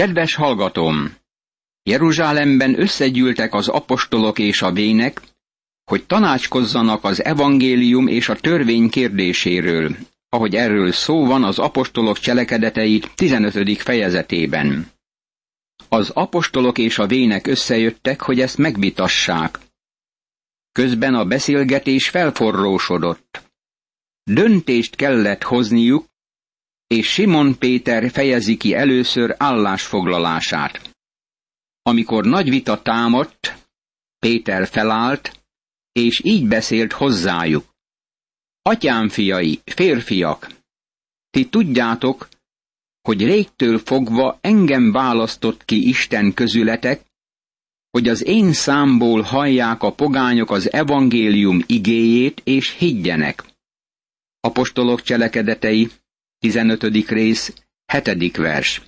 Kedves hallgatóm! Jeruzsálemben összegyűltek az apostolok és a vének, hogy tanácskozzanak az evangélium és a törvény kérdéséről, ahogy erről szó van az apostolok cselekedetei 15. fejezetében. Az apostolok és a vének összejöttek, hogy ezt megvitassák. Közben a beszélgetés felforrósodott. Döntést kellett hozniuk, és Simon Péter fejezi ki először állásfoglalását. Amikor nagy vita támadt, Péter felállt, és így beszélt hozzájuk. Atyám fiai, férfiak, ti tudjátok, hogy régtől fogva engem választott ki Isten közületek, hogy az én számból hallják a pogányok az evangélium igéjét, és higgyenek. Apostolok cselekedetei, 15. rész, 7. vers.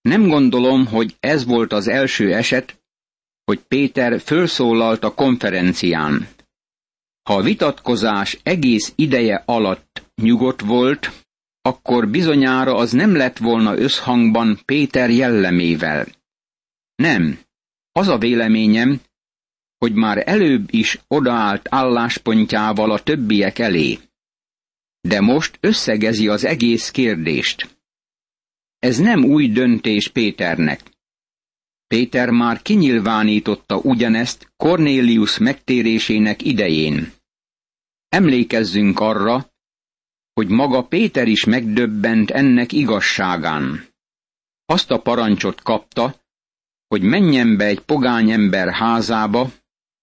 Nem gondolom, hogy ez volt az első eset, hogy Péter fölszólalt a konferencián. Ha a vitatkozás egész ideje alatt nyugodt volt, akkor bizonyára az nem lett volna összhangban Péter jellemével. Nem, az a véleményem, hogy már előbb is odaállt álláspontjával a többiek elé. De most összegezi az egész kérdést. Ez nem új döntés Péternek. Péter már kinyilvánította ugyanezt Cornélius megtérésének idején. Emlékezzünk arra, hogy maga Péter is megdöbbent ennek igazságán. Azt a parancsot kapta, hogy menjen be egy pogány ember házába,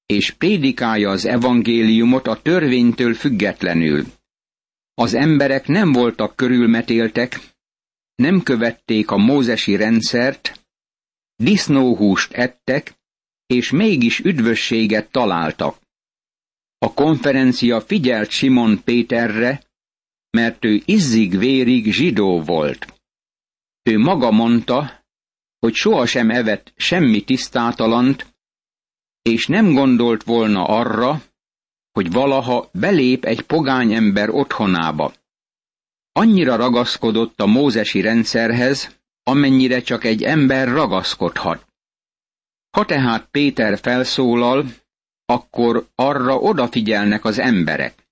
és prédikálja az evangéliumot a törvénytől függetlenül. Az emberek nem voltak körülmetéltek, nem követték a mózesi rendszert, disznóhúst ettek, és mégis üdvösséget találtak. A konferencia figyelt Simon Péterre, mert ő izzig-vérig zsidó volt. Ő maga mondta, hogy sohasem evett semmi tisztátalant, és nem gondolt volna arra, hogy valaha belép egy pogány ember otthonába. Annyira ragaszkodott a mózesi rendszerhez, amennyire csak egy ember ragaszkodhat. Ha tehát Péter felszólal, akkor arra odafigyelnek az emberek.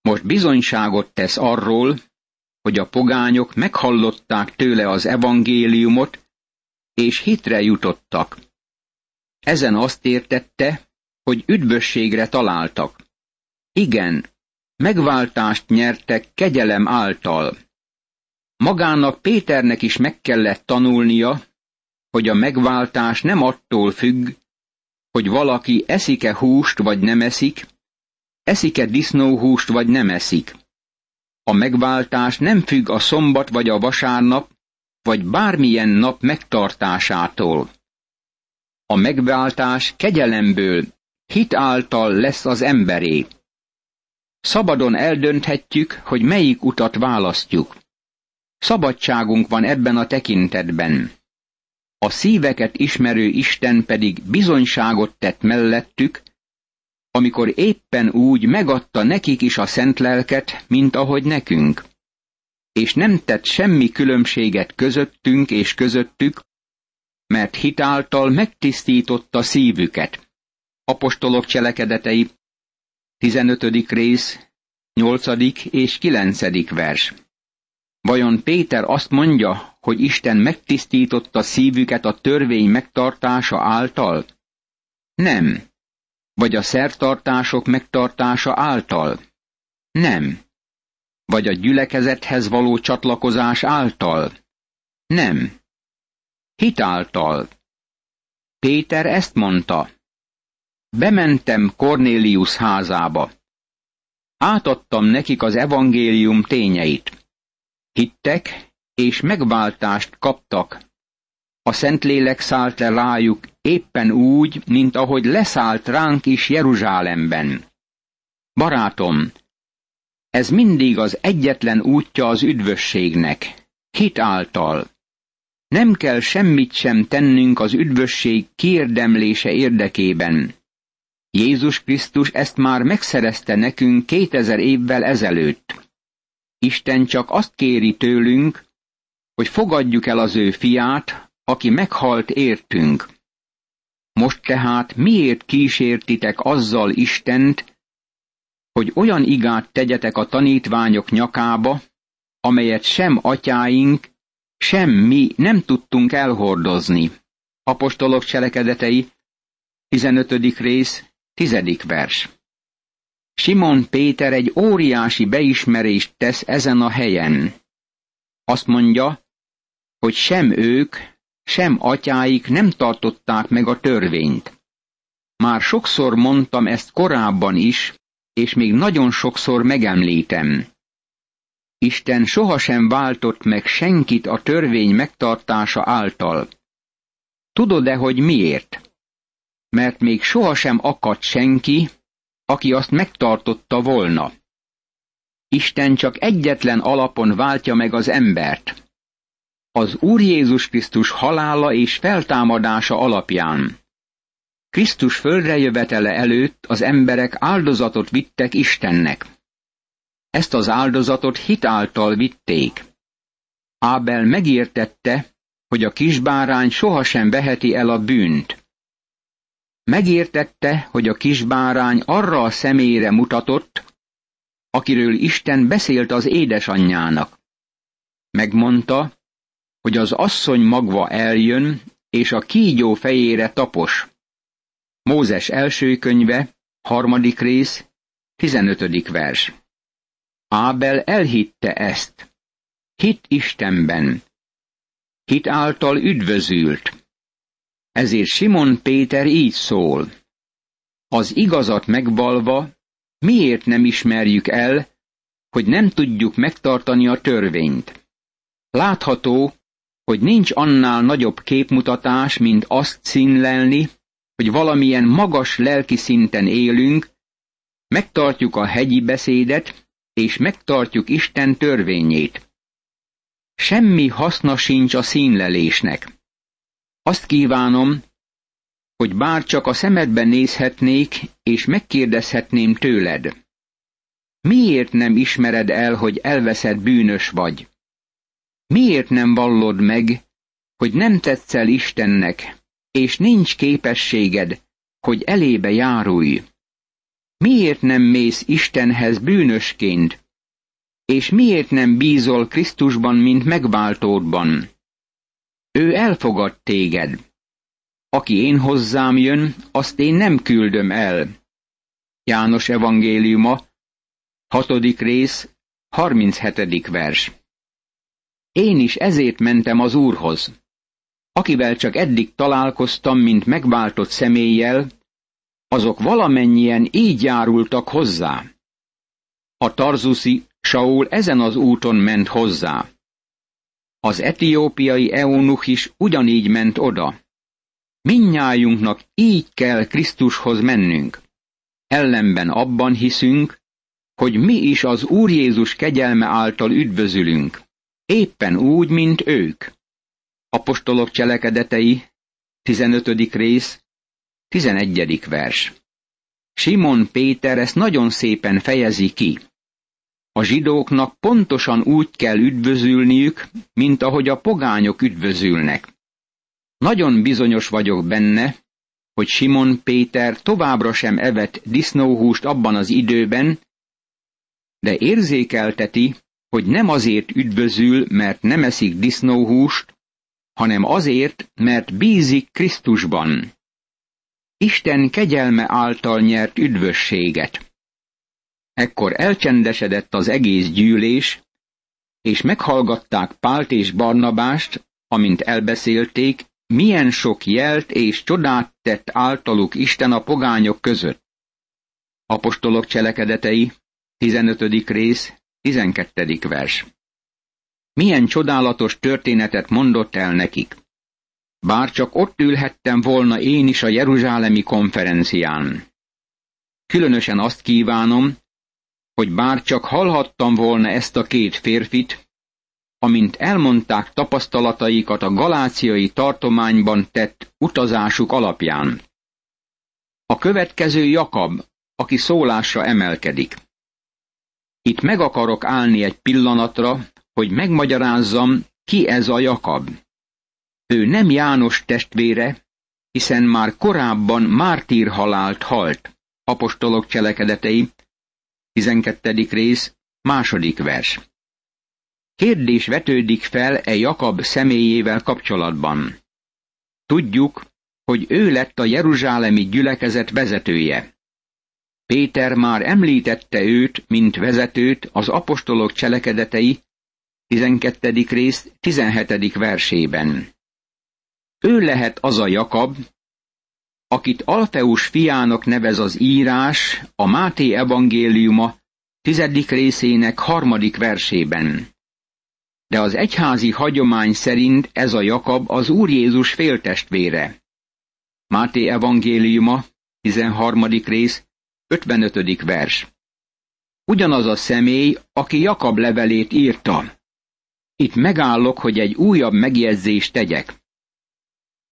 Most bizonyságot tesz arról, hogy a pogányok meghallották tőle az evangéliumot, és hitre jutottak. Ezen azt értette, hogy üdvösségre találtak. Igen, megváltást nyertek kegyelem által. Magának Péternek is meg kellett tanulnia, hogy a megváltás nem attól függ, hogy valaki eszik-e húst vagy nem eszik, eszik-e disznóhúst vagy nem eszik. A megváltás nem függ a szombat vagy a vasárnap, vagy bármilyen nap megtartásától. A megváltás kegyelemből, hit által lesz az emberé. Szabadon eldönthetjük, hogy melyik utat választjuk. Szabadságunk van ebben a tekintetben. A szíveket ismerő Isten pedig bizonyságot tett mellettük, amikor éppen úgy megadta nekik is a szent lelket, mint ahogy nekünk. És nem tett semmi különbséget közöttünk és közöttük, mert hitáltal megtisztította szívüket. Apostolok cselekedetei, 15. rész, 8. és 9. vers. Vajon Péter azt mondja, hogy Isten megtisztította szívüket a törvény megtartása által? Nem. Vagy a szertartások megtartása által? Nem. Vagy a gyülekezethez való csatlakozás által? Nem. Hitáltal. Péter ezt mondta. Bementem Cornélius házába. Átadtam nekik az evangélium tényeit. Hittek, és megváltást kaptak. A Szentlélek szállt le rájuk éppen úgy, mint ahogy leszállt ránk is Jeruzsálemben. Barátom, ez mindig az egyetlen útja az üdvösségnek, hit által. Nem kell semmit sem tennünk az üdvösség kiérdemlése érdekében. Jézus Krisztus ezt már megszerezte nekünk kétezer évvel ezelőtt. Isten csak azt kéri tőlünk, hogy fogadjuk el az ő fiát, aki meghalt értünk. Most tehát miért kísértitek azzal Istent, hogy olyan igát tegyetek a tanítványok nyakába, amelyet sem atyáink, sem mi nem tudtunk elhordozni. Apostolok cselekedetei, 15. rész, 10. vers. Simon Péter egy óriási beismerést tesz ezen a helyen. Azt mondja, hogy sem ők, sem atyáik nem tartották meg a törvényt. Már sokszor mondtam ezt korábban is, és még nagyon sokszor megemlítem. Isten sohasem váltott meg senkit a törvény megtartása által. Tudod-e, hogy miért? Mert még sohasem akadt senki, aki azt megtartotta volna. Isten csak egyetlen alapon váltja meg az embert. Az Úr Jézus Krisztus halála és feltámadása alapján. Krisztus földre jövetele előtt az emberek áldozatot vittek Istennek. Ezt az áldozatot hit által vitték. Ábel megértette, hogy a kisbárány sohasem veheti el a bűnt. Megértette, hogy a kisbárány arra a személyre mutatott, akiről Isten beszélt az édesanyjának. Megmondta, hogy az asszony magva eljön, és a kígyó fejére tapos. Mózes első könyve, harmadik rész, tizenötödik vers. Ábel elhitte ezt. Hit Istenben. Hit által üdvözült. Ezért Simon Péter így szól. Az igazat megvalva, miért nem ismerjük el, hogy nem tudjuk megtartani a törvényt? Látható, hogy nincs annál nagyobb képmutatás, mint azt színlelni, hogy valamilyen magas lelki szinten élünk, megtartjuk a hegyi beszédet, és megtartjuk Isten törvényét. Semmi haszna sincs a színlelésnek. Azt kívánom, hogy bár csak a szemedben nézhetnék, és megkérdezhetném tőled. Miért nem ismered el, hogy elveszett bűnös vagy? Miért nem vallod meg, hogy nem tetszel Istennek, és nincs képességed, hogy elébe járulj? Miért nem mész Istenhez bűnösként, és miért nem bízol Krisztusban, mint megváltódban? Ő elfogad téged. Aki én hozzám jön, azt én nem küldöm el. János evangéliuma, hatodik rész, 37. vers. Én is ezért mentem az Úrhoz. Akivel csak eddig találkoztam, mint megváltott személlyel, azok valamennyien így járultak hozzá. A tarzuszi Saul ezen az úton ment hozzá. Az etiópiai eunuch is ugyanígy ment oda. Minnyájunknak így kell Krisztushoz mennünk. Ellenben abban hiszünk, hogy mi is az Úr Jézus kegyelme által üdvözülünk. Éppen úgy, mint ők. Apostolok cselekedetei, 15. rész, 11. vers. Simon Péter ezt nagyon szépen fejezi ki. A zsidóknak pontosan úgy kell üdvözülniük, mint ahogy a pogányok üdvözülnek. Nagyon bizonyos vagyok benne, hogy Simon Péter továbbra sem evett disznóhúst abban az időben, de érzékelteti, hogy nem azért üdvözül, mert nem eszik disznóhúst, hanem azért, mert bízik Krisztusban. Isten kegyelme által nyert üdvösséget. Ekkor elcsendesedett az egész gyűlés, és meghallgatták Pált és Barnabást, amint elbeszélték, milyen sok jelt és csodát tett általuk Isten a pogányok között. Apostolok cselekedetei, 15. rész, 12. vers. Milyen csodálatos történetet mondott el nekik. Bár csak ott ülhettem volna én is a Jeruzsálemi konferencián. Különösen azt kívánom, hogy bár csak hallhattam volna ezt a két férfit, amint elmondták tapasztalataikat a galáciai tartományban tett utazásuk alapján. A következő Jakab, aki szólásra emelkedik. Itt meg akarok állni egy pillanatra, hogy megmagyarázzam, ki ez a Jakab. Ő nem János testvére, hiszen már korábban mártír halált halt. Apostolok cselekedetei, 12. rész, második vers. Kérdés vetődik fel e Jakab személyével kapcsolatban. Tudjuk, hogy ő lett a jeruzsálemi gyülekezet vezetője. Péter már említette őt, mint vezetőt az apostolok cselekedetei 12. rész 17. versében. Ő lehet az a Jakab, akit Alfeus fiának nevez az írás a Máté evangéliuma tizedik részének harmadik versében. De az egyházi hagyomány szerint ez a Jakab az Úr Jézus féltestvére. Máté evangéliuma, 13. rész, 55. vers. Ugyanaz a személy, aki Jakab levelét írta. Itt megállok, hogy egy újabb megjegyzést tegyek.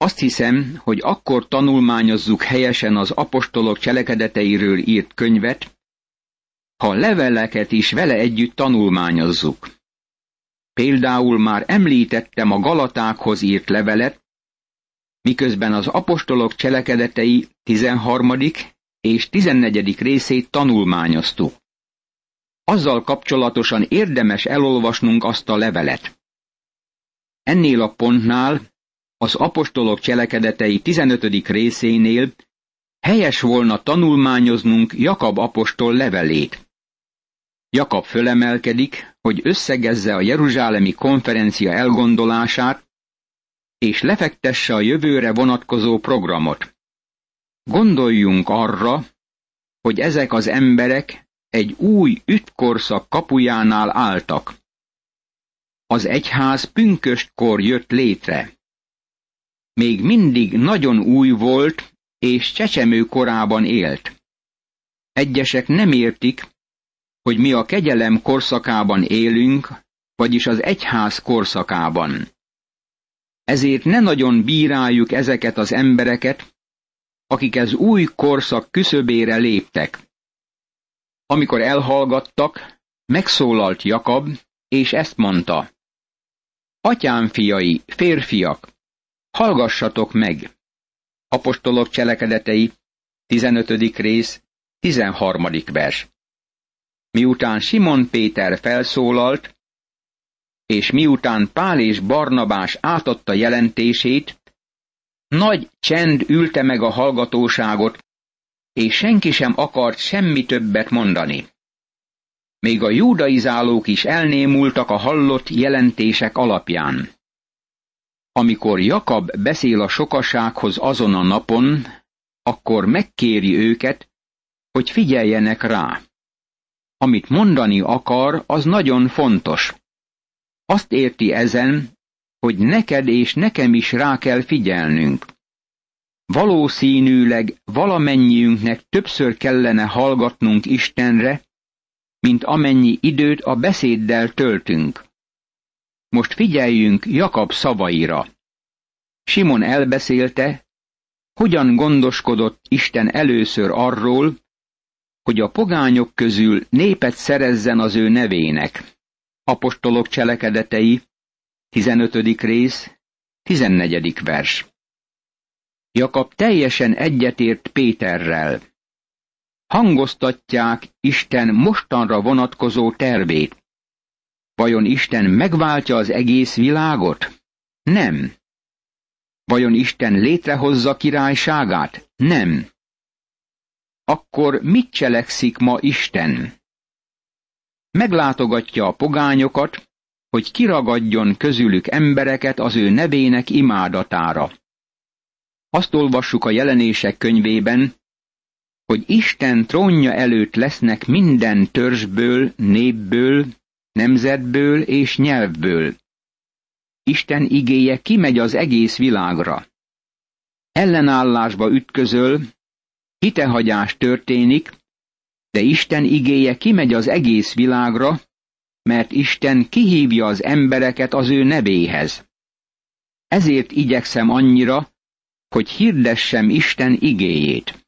Azt hiszem, hogy akkor tanulmányozzuk helyesen az apostolok cselekedeteiről írt könyvet, ha leveleket is vele együtt tanulmányozzuk. Például már említettem a Galatákhoz írt levelet, miközben az apostolok cselekedetei 13. és 14. részét tanulmányoztuk. Azzal kapcsolatosan érdemes elolvasnunk azt a levelet. Ennél a pontnál az apostolok cselekedetei 15. részénél helyes volna tanulmányoznunk Jakab apostol levelét. Jakab fölemelkedik, hogy összegezze a Jeruzsálemi konferencia elgondolását, és lefektesse a jövőre vonatkozó programot. Gondoljunk arra, hogy ezek az emberek egy új ütkorszak kapujánál álltak. Az egyház pünköstkor jött létre még mindig nagyon új volt, és csecsemő korában élt. Egyesek nem értik, hogy mi a kegyelem korszakában élünk, vagyis az egyház korszakában. Ezért ne nagyon bíráljuk ezeket az embereket, akik ez új korszak küszöbére léptek. Amikor elhallgattak, megszólalt Jakab, és ezt mondta. Atyám fiai, férfiak, Hallgassatok meg! Apostolok cselekedetei, 15. rész, 13. vers. Miután Simon Péter felszólalt, és miután Pál és Barnabás átadta jelentését, nagy csend ülte meg a hallgatóságot, és senki sem akart semmi többet mondani. Még a judaizálók is elnémultak a hallott jelentések alapján. Amikor Jakab beszél a sokasághoz azon a napon, akkor megkéri őket, hogy figyeljenek rá. Amit mondani akar, az nagyon fontos. Azt érti ezen, hogy neked és nekem is rá kell figyelnünk. Valószínűleg valamennyiünknek többször kellene hallgatnunk Istenre, mint amennyi időt a beszéddel töltünk. Most figyeljünk Jakab szavaira. Simon elbeszélte, hogyan gondoskodott Isten először arról, hogy a pogányok közül népet szerezzen az ő nevének. Apostolok cselekedetei, 15. rész, 14. vers. Jakab teljesen egyetért Péterrel. Hangoztatják Isten mostanra vonatkozó tervét. Vajon Isten megváltja az egész világot? Nem. Vajon Isten létrehozza királyságát? Nem. Akkor mit cselekszik ma Isten? Meglátogatja a pogányokat, hogy kiragadjon közülük embereket az ő nevének imádatára. Azt olvassuk a jelenések könyvében, hogy Isten trónja előtt lesznek minden törzsből, népből, nemzetből és nyelvből. Isten igéje kimegy az egész világra. Ellenállásba ütközöl, hitehagyás történik, de Isten igéje kimegy az egész világra, mert Isten kihívja az embereket az ő nevéhez. Ezért igyekszem annyira, hogy hirdessem Isten igéjét.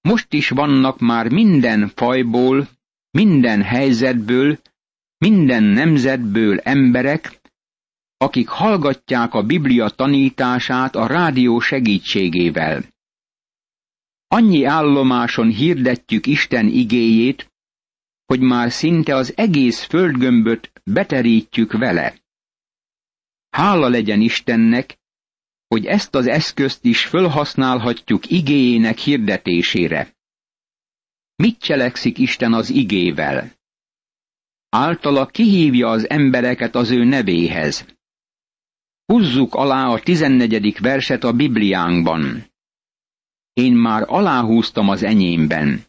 Most is vannak már minden fajból, minden helyzetből minden nemzetből emberek, akik hallgatják a Biblia tanítását a rádió segítségével. Annyi állomáson hirdetjük Isten igéjét, hogy már szinte az egész földgömböt beterítjük vele. Hála legyen Istennek, hogy ezt az eszközt is fölhasználhatjuk igéjének hirdetésére. Mit cselekszik Isten az igével? Általa kihívja az embereket az ő nevéhez. Húzzuk alá a tizennegyedik verset a Bibliánkban. Én már aláhúztam az enyémben.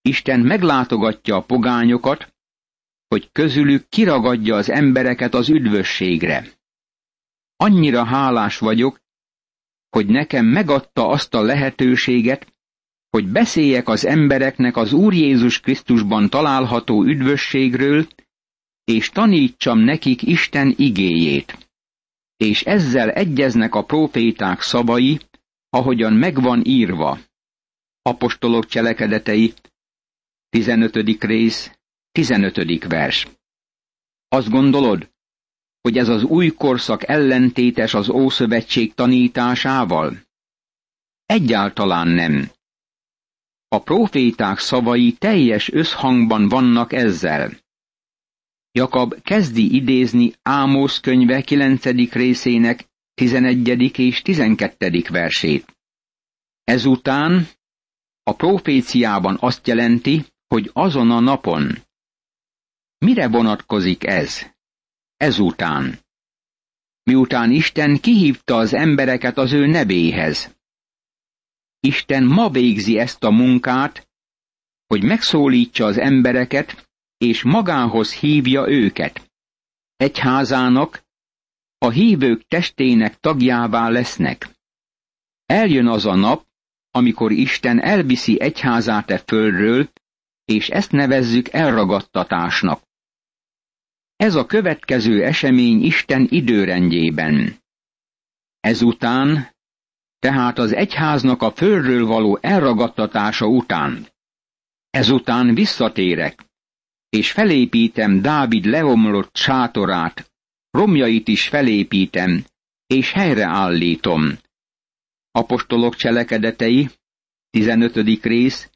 Isten meglátogatja a pogányokat, hogy közülük kiragadja az embereket az üdvösségre. Annyira hálás vagyok, hogy nekem megadta azt a lehetőséget, hogy beszéljek az embereknek az Úr Jézus Krisztusban található üdvösségről, és tanítsam nekik Isten igéjét. És ezzel egyeznek a proféták szavai, ahogyan megvan írva. Apostolok cselekedetei, 15. rész, 15. vers. Azt gondolod, hogy ez az új korszak ellentétes az Ószövetség tanításával? Egyáltalán nem. A proféták szavai teljes összhangban vannak ezzel. Jakab kezdi idézni Ámos könyve 9. részének 11. és 12. versét. Ezután a proféciában azt jelenti, hogy azon a napon. Mire vonatkozik ez? Ezután. Miután Isten kihívta az embereket az ő nevéhez. Isten ma végzi ezt a munkát, hogy megszólítsa az embereket, és magához hívja őket. Egyházának, a hívők testének tagjává lesznek. Eljön az a nap, amikor Isten elviszi egyházát e földről, és ezt nevezzük elragadtatásnak. Ez a következő esemény Isten időrendjében. Ezután, tehát az egyháznak a földről való elragadtatása után. Ezután visszatérek, és felépítem Dávid leomlott sátorát, romjait is felépítem, és helyreállítom. Apostolok cselekedetei, 15. rész,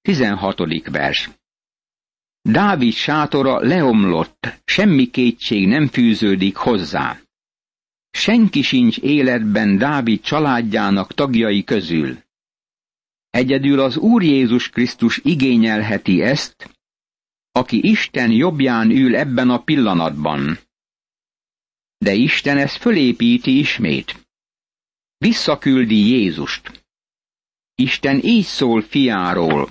16. vers. Dávid sátora leomlott, semmi kétség nem fűződik hozzá. Senki sincs életben Dávid családjának tagjai közül. Egyedül az Úr Jézus Krisztus igényelheti ezt, aki Isten jobbján ül ebben a pillanatban. De Isten ezt fölépíti ismét. Visszaküldi Jézust. Isten így szól fiáról.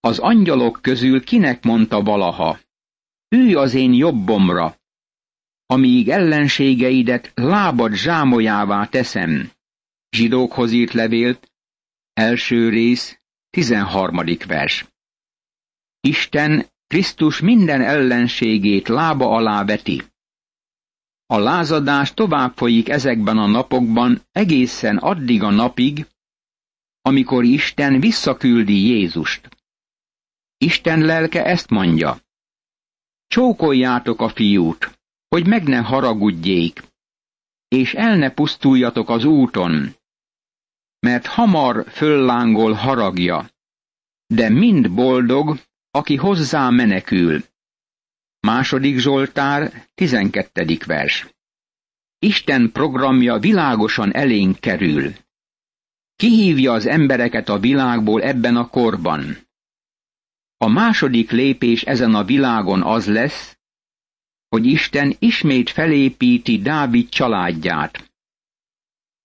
Az angyalok közül kinek mondta valaha, ülj az én jobbomra, amíg ellenségeidet lábad zsámolyává teszem. Zsidókhoz írt levélt, első rész, tizenharmadik vers. Isten Krisztus minden ellenségét lába alá veti. A lázadás tovább folyik ezekben a napokban egészen addig a napig, amikor Isten visszaküldi Jézust. Isten lelke ezt mondja. Csókoljátok a fiút, hogy meg ne haragudjék, és el ne pusztuljatok az úton, mert hamar föllángol haragja, de mind boldog, aki hozzá menekül. Második Zsoltár, 12. vers. Isten programja világosan elénk kerül. Kihívja az embereket a világból ebben a korban. A második lépés ezen a világon az lesz, hogy Isten ismét felépíti Dávid családját.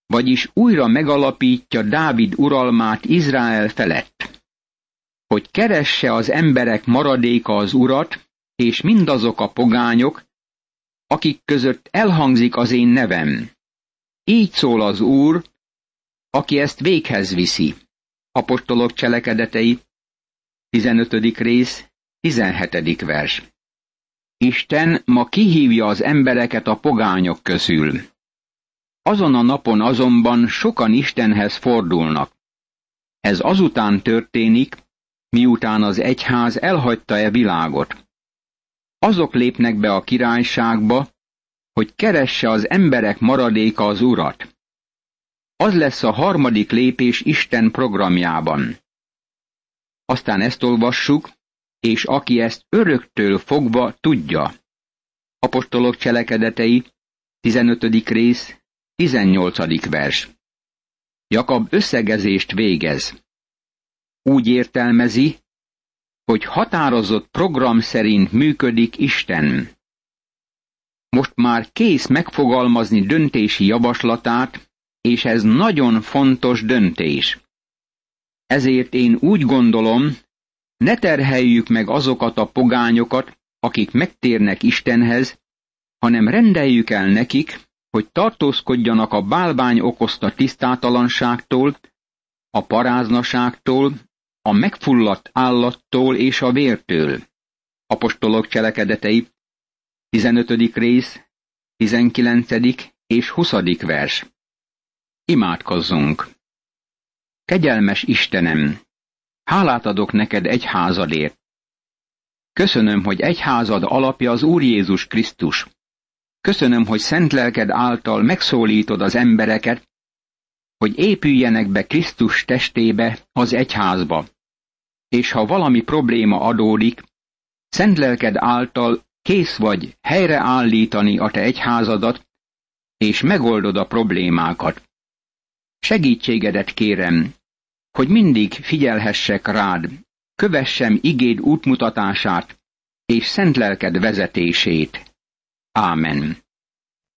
Vagyis újra megalapítja Dávid uralmát Izrael felett. Hogy keresse az emberek maradéka az urat, és mindazok a pogányok, akik között elhangzik az én nevem. Így szól az Úr, aki ezt véghez viszi. Apostolok cselekedetei, 15. rész, 17. vers. Isten ma kihívja az embereket a pogányok közül. Azon a napon azonban sokan Istenhez fordulnak. Ez azután történik, miután az egyház elhagyta-e világot. Azok lépnek be a királyságba, hogy keresse az emberek maradéka az urat. Az lesz a harmadik lépés Isten programjában. Aztán ezt olvassuk, és aki ezt öröktől fogva tudja. Apostolok cselekedetei, 15. rész, 18. vers. Jakab összegezést végez. Úgy értelmezi, hogy határozott program szerint működik Isten. Most már kész megfogalmazni döntési javaslatát, és ez nagyon fontos döntés. Ezért én úgy gondolom, ne terheljük meg azokat a pogányokat, akik megtérnek Istenhez, hanem rendeljük el nekik, hogy tartózkodjanak a bálvány okozta tisztátalanságtól, a paráznaságtól, a megfulladt állattól és a vértől. Apostolok cselekedetei, 15. rész, 19. és 20. vers. Imádkozzunk! Kegyelmes Istenem, hálát adok neked egyházadért. Köszönöm, hogy egyházad alapja az Úr Jézus Krisztus. Köszönöm, hogy szent lelked által megszólítod az embereket, hogy épüljenek be Krisztus testébe, az egyházba. És ha valami probléma adódik, szent lelked által kész vagy helyreállítani a te egyházadat, és megoldod a problémákat. Segítségedet kérem, hogy mindig figyelhessek rád, kövessem igéd útmutatását és szent lelked vezetését. Ámen.